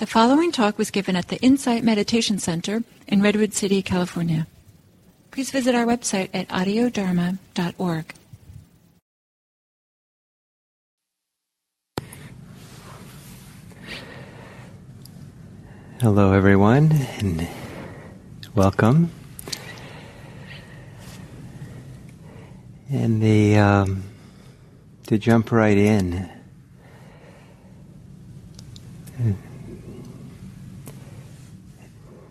The following talk was given at the Insight Meditation Center in Redwood City, California. Please visit our website at audiodharma.org. Hello, everyone, and welcome. And the um, to jump right in.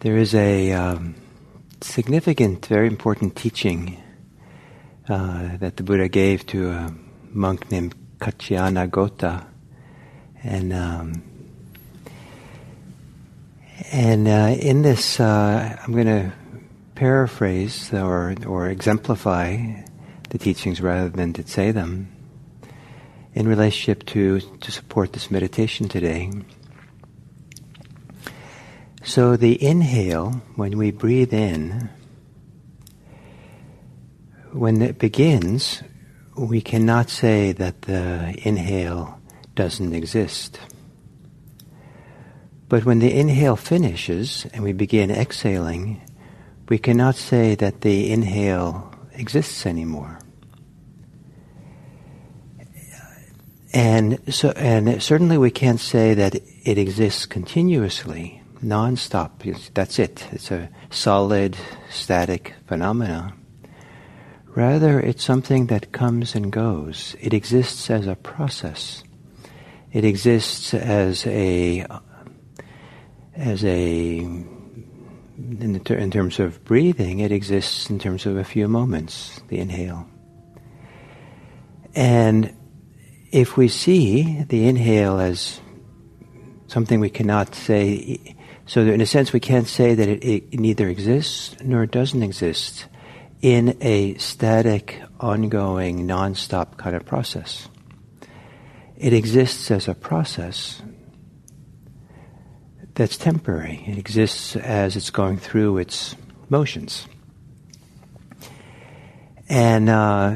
There is a um, significant, very important teaching uh, that the Buddha gave to a monk named Kaccayana and um, and uh, in this, uh, I'm going to paraphrase or or exemplify the teachings rather than to say them in relationship to to support this meditation today. So the inhale, when we breathe in, when it begins, we cannot say that the inhale doesn't exist. But when the inhale finishes and we begin exhaling, we cannot say that the inhale exists anymore. And so, and certainly we can't say that it exists continuously non-stop. That's it. It's a solid, static phenomena. Rather, it's something that comes and goes. It exists as a process. It exists as a as a in, ter- in terms of breathing. It exists in terms of a few moments. The inhale. And if we see the inhale as something we cannot say so in a sense, we can't say that it, it neither exists nor doesn't exist in a static, ongoing, non-stop kind of process. It exists as a process that's temporary. It exists as it's going through its motions. And uh,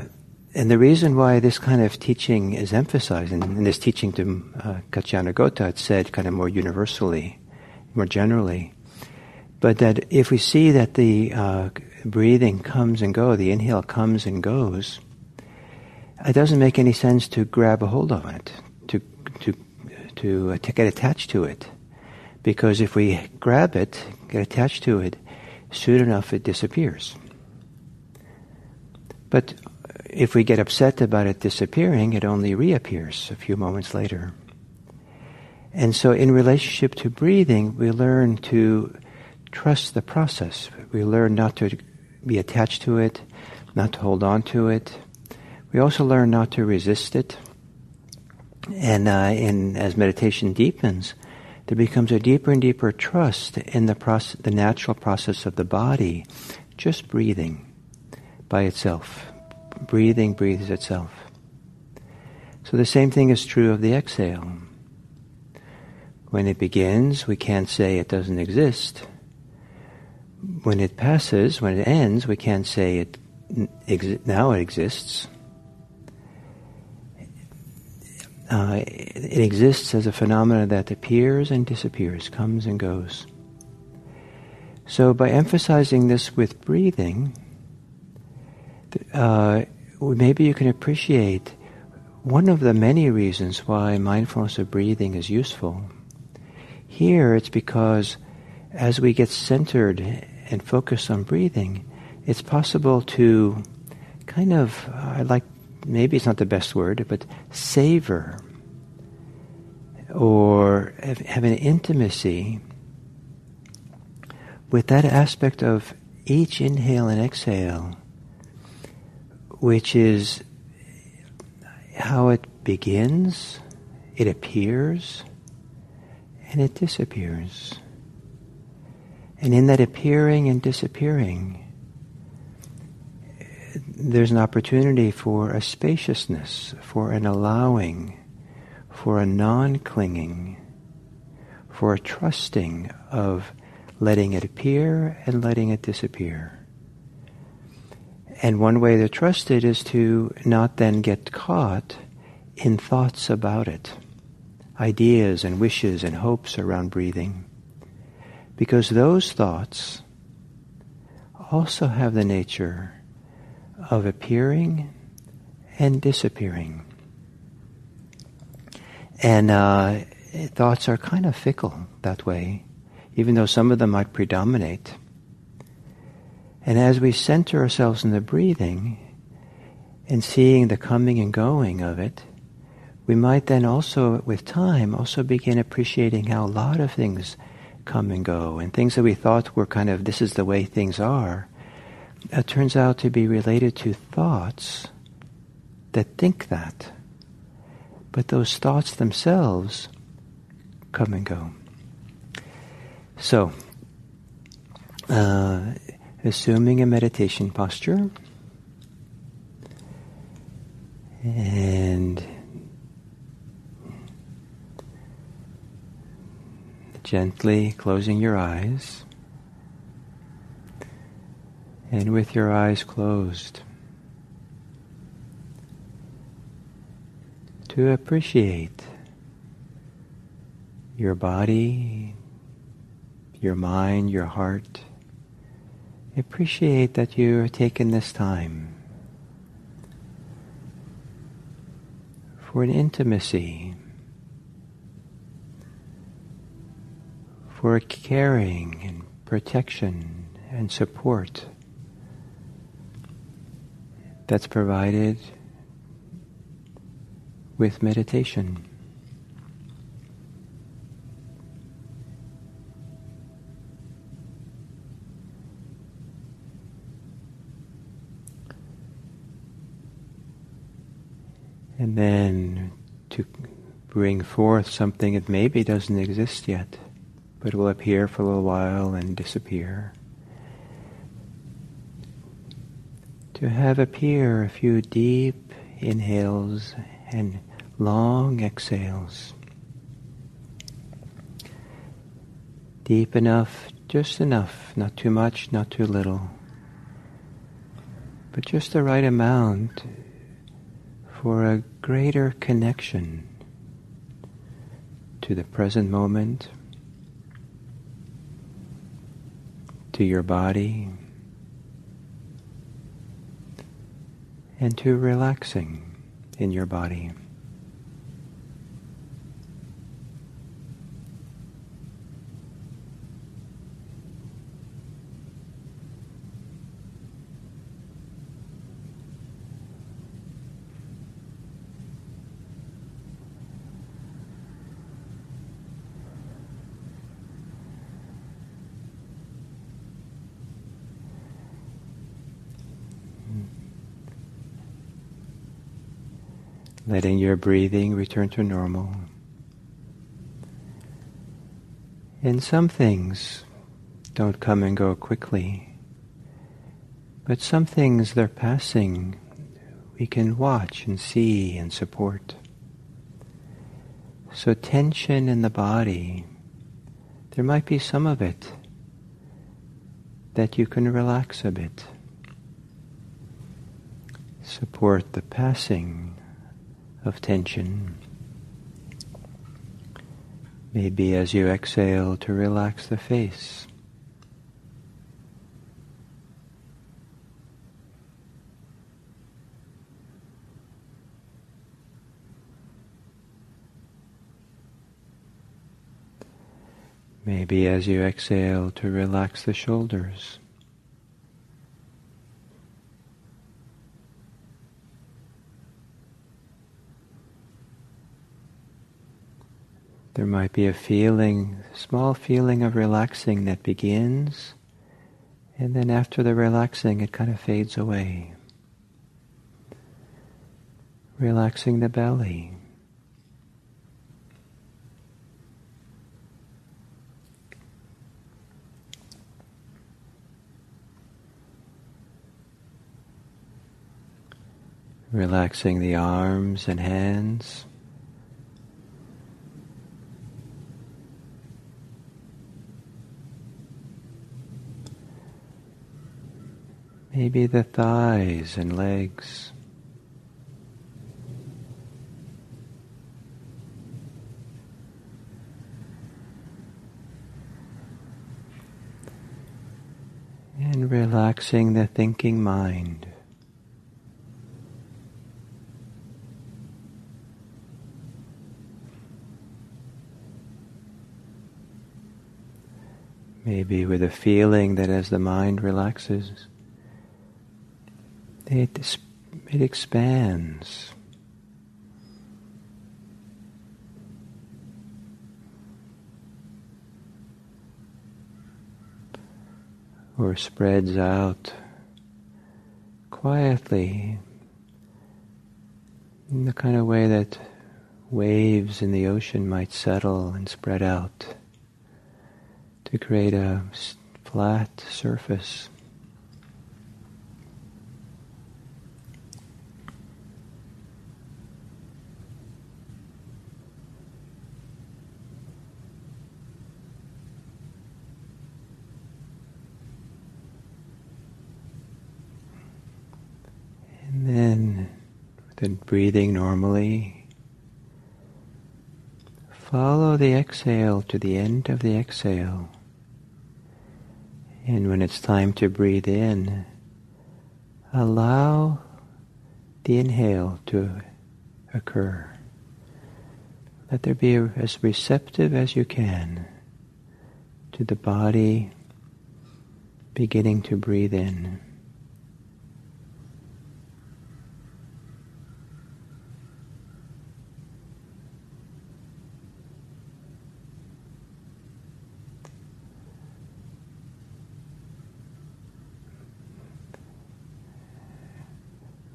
and the reason why this kind of teaching is emphasized, and in this teaching to uh, Kaccayana it's said kind of more universally, more generally. But that if we see that the uh, breathing comes and goes, the inhale comes and goes, it doesn't make any sense to grab a hold of it, to to to, uh, to get attached to it, because if we grab it, get attached to it, soon enough it disappears. But if we get upset about it disappearing, it only reappears a few moments later. And so, in relationship to breathing, we learn to trust the process. We learn not to be attached to it, not to hold on to it. We also learn not to resist it. And uh, as meditation deepens, there becomes a deeper and deeper trust in the process, the natural process of the body, just breathing by itself. Breathing breathes itself. So the same thing is true of the exhale. When it begins, we can't say it doesn't exist. When it passes, when it ends, we can't say it now it exists. Uh, it exists as a phenomenon that appears and disappears, comes and goes. So, by emphasizing this with breathing, uh, maybe you can appreciate one of the many reasons why mindfulness of breathing is useful. Here it's because as we get centered and focused on breathing, it's possible to kind of, I like, maybe it's not the best word, but savor or have an intimacy with that aspect of each inhale and exhale, which is how it begins, it appears, and it disappears. And in that appearing and disappearing, there's an opportunity for a spaciousness, for an allowing, for a non clinging, for a trusting of letting it appear and letting it disappear. And one way to trust it is to not then get caught in thoughts about it. Ideas and wishes and hopes around breathing. Because those thoughts also have the nature of appearing and disappearing. And uh, thoughts are kind of fickle that way, even though some of them might predominate. And as we center ourselves in the breathing and seeing the coming and going of it, we might then also, with time, also begin appreciating how a lot of things come and go, and things that we thought were kind of this is the way things are, uh, turns out to be related to thoughts that think that. But those thoughts themselves come and go. So, uh, assuming a meditation posture, and gently closing your eyes. And with your eyes closed, to appreciate your body, your mind, your heart. Appreciate that you are taking this time for an intimacy for caring and protection and support that's provided with meditation. And then to bring forth something that maybe doesn't exist yet but will appear for a little while and disappear. To have appear a few deep inhales and long exhales. Deep enough, just enough, not too much, not too little, but just the right amount for a greater connection to the present moment. To your body and to relaxing in your body. Letting your breathing return to normal. And some things don't come and go quickly, but some things they're passing we can watch and see and support. So tension in the body, there might be some of it that you can relax a bit. Support the passing of tension. Maybe as you exhale to relax the face. Maybe as you exhale to relax the shoulders. There might be a feeling, small feeling of relaxing that begins, and then after the relaxing, it kind of fades away. Relaxing the belly. Relaxing the arms and hands. maybe the thighs and legs. And relaxing the thinking mind. Maybe with a feeling that as the mind relaxes, it, it expands. Or spreads out quietly in the kind of way that waves in the ocean might settle and spread out to create a flat surface. And then, then breathing normally, follow the exhale to the end of the exhale. And when it's time to breathe in, allow the inhale to occur. Let there be as receptive as you can to the body beginning to breathe in.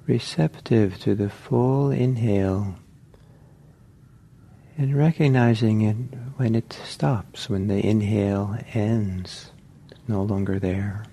Receptive to the full inhale and recognizing it when it stops, when the inhale ends, no longer there.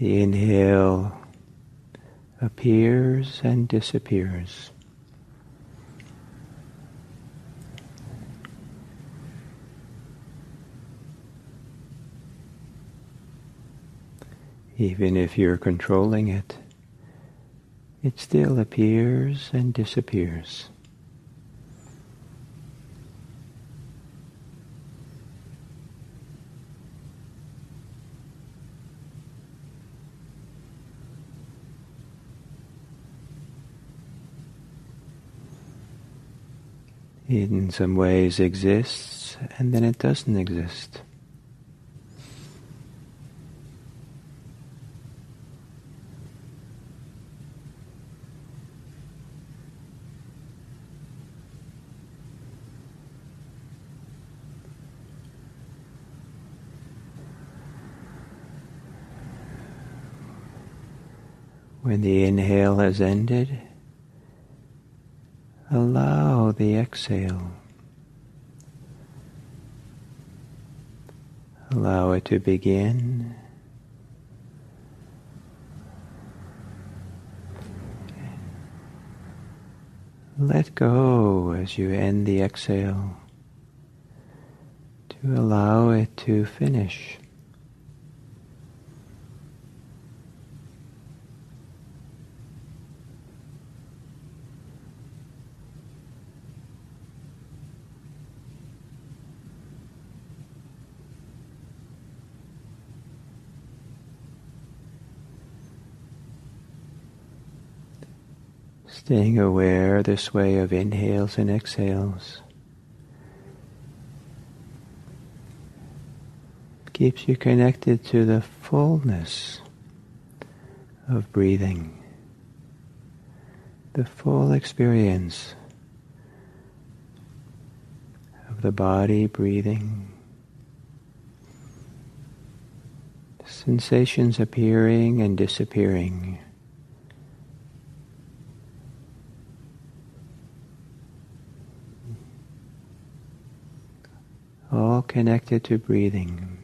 The inhale appears and disappears. Even if you're controlling it, it still appears and disappears. In some ways exists and then it doesn't exist. When the inhale has ended, allow the exhale. Allow it to begin. Let go as you end the exhale to allow it to finish. Staying aware this way of inhales and exhales. Keeps you connected to the fullness of breathing, the full experience of the body breathing, sensations appearing and disappearing. all connected to breathing.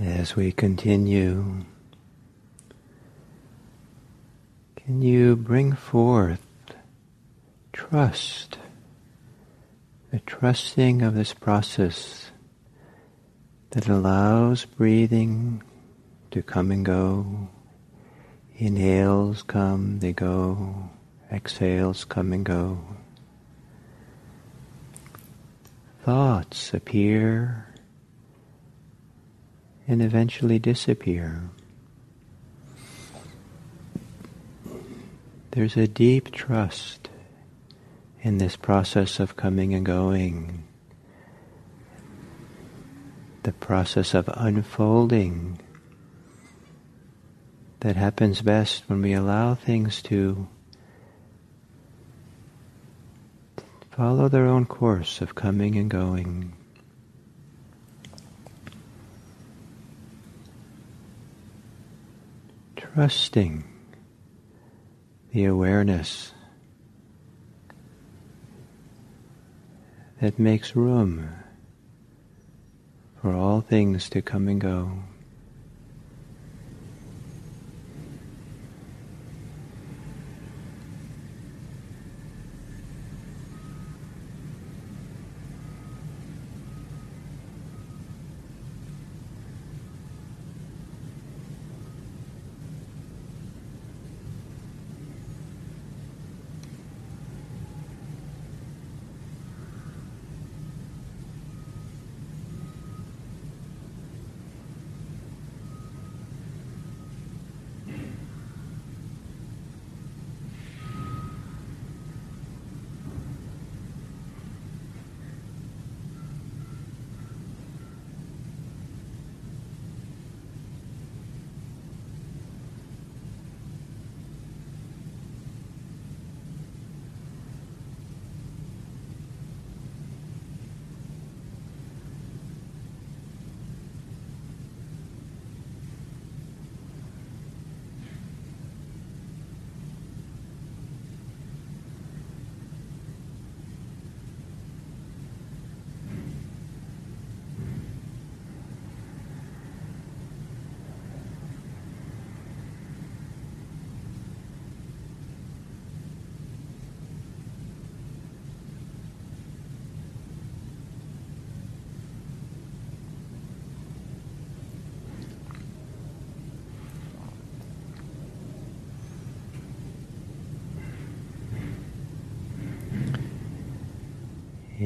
As we continue, can you bring forth trust, the trusting of this process that allows breathing to come and go. Inhales come, they go. Exhales come and go. Thoughts appear and eventually disappear. There's a deep trust in this process of coming and going, the process of unfolding that happens best when we allow things to follow their own course of coming and going. Trusting the awareness that makes room for all things to come and go.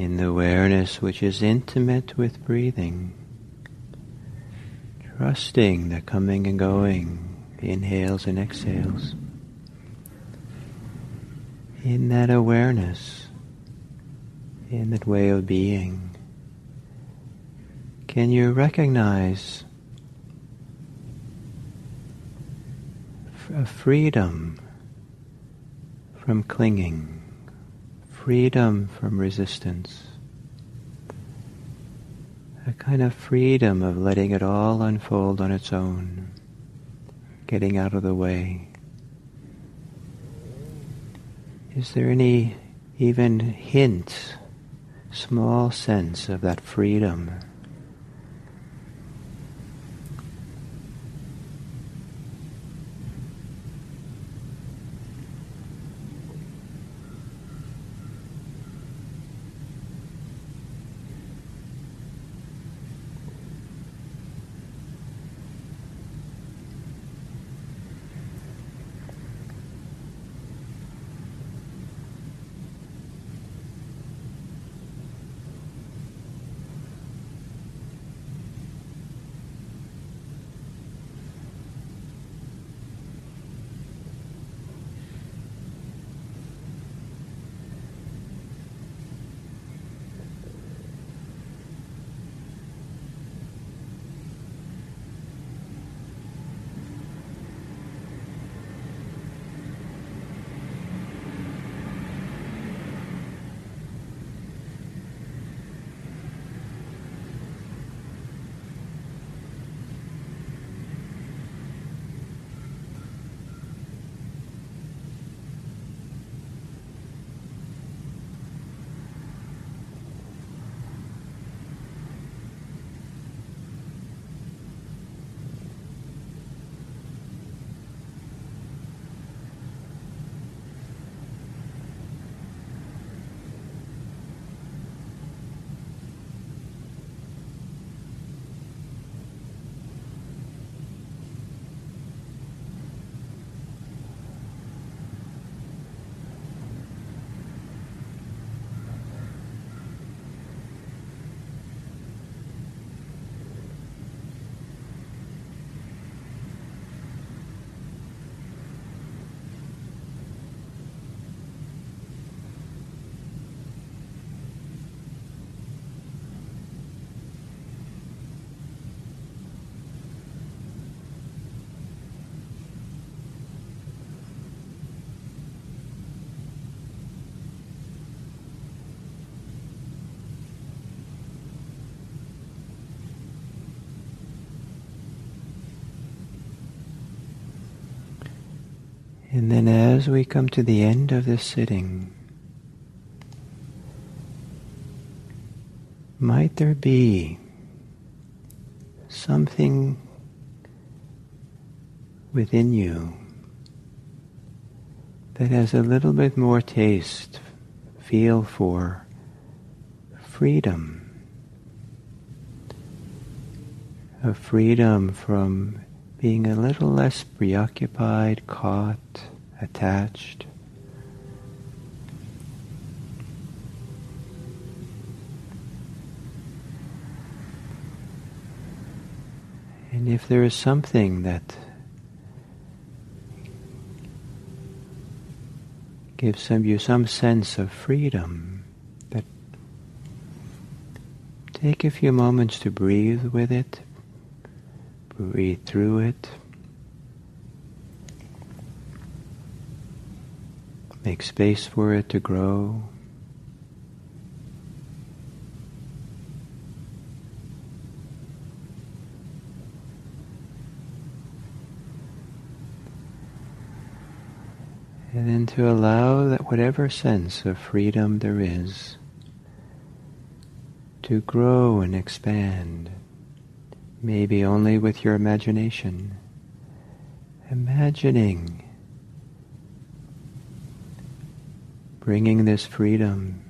In the awareness which is intimate with breathing, trusting the coming and going, the inhales and exhales. In that awareness, in that way of being, can you recognize a freedom from clinging? Freedom from resistance, a kind of freedom of letting it all unfold on its own, getting out of the way. Is there any even hint, small sense of that freedom? And then as we come to the end of this sitting, might there be something within you that has a little bit more taste, feel for freedom, a freedom from being a little less preoccupied, caught, attached. And if there is something that gives some, you some sense of freedom, that take a few moments to breathe with it, Breathe through it. Make space for it to grow. And then to allow that whatever sense of freedom there is to grow and expand maybe only with your imagination, imagining bringing this freedom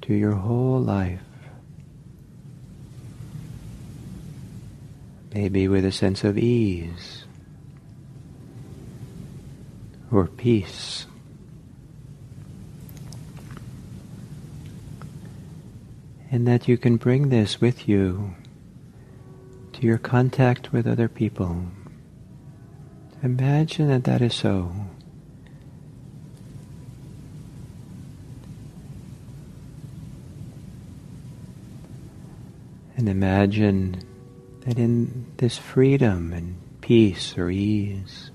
to your whole life. Maybe with a sense of ease or peace. And that you can bring this with you your contact with other people. Imagine that that is so. And imagine that in this freedom and peace or ease,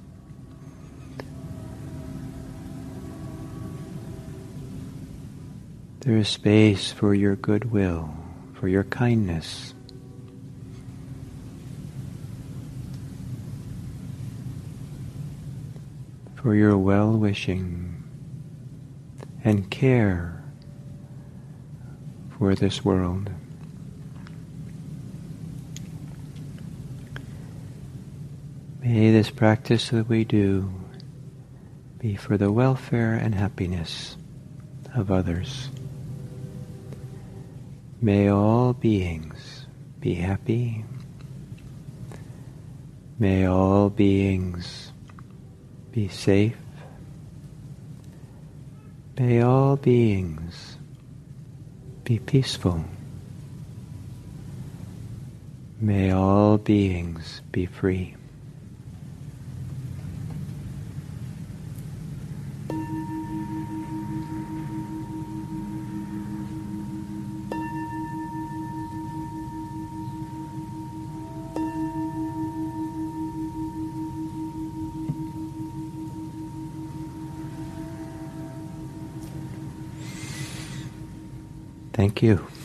there is space for your goodwill, for your kindness. For your well wishing and care for this world. May this practice that we do be for the welfare and happiness of others. May all beings be happy. May all beings be safe. May all beings be peaceful. May all beings be free. Thank you.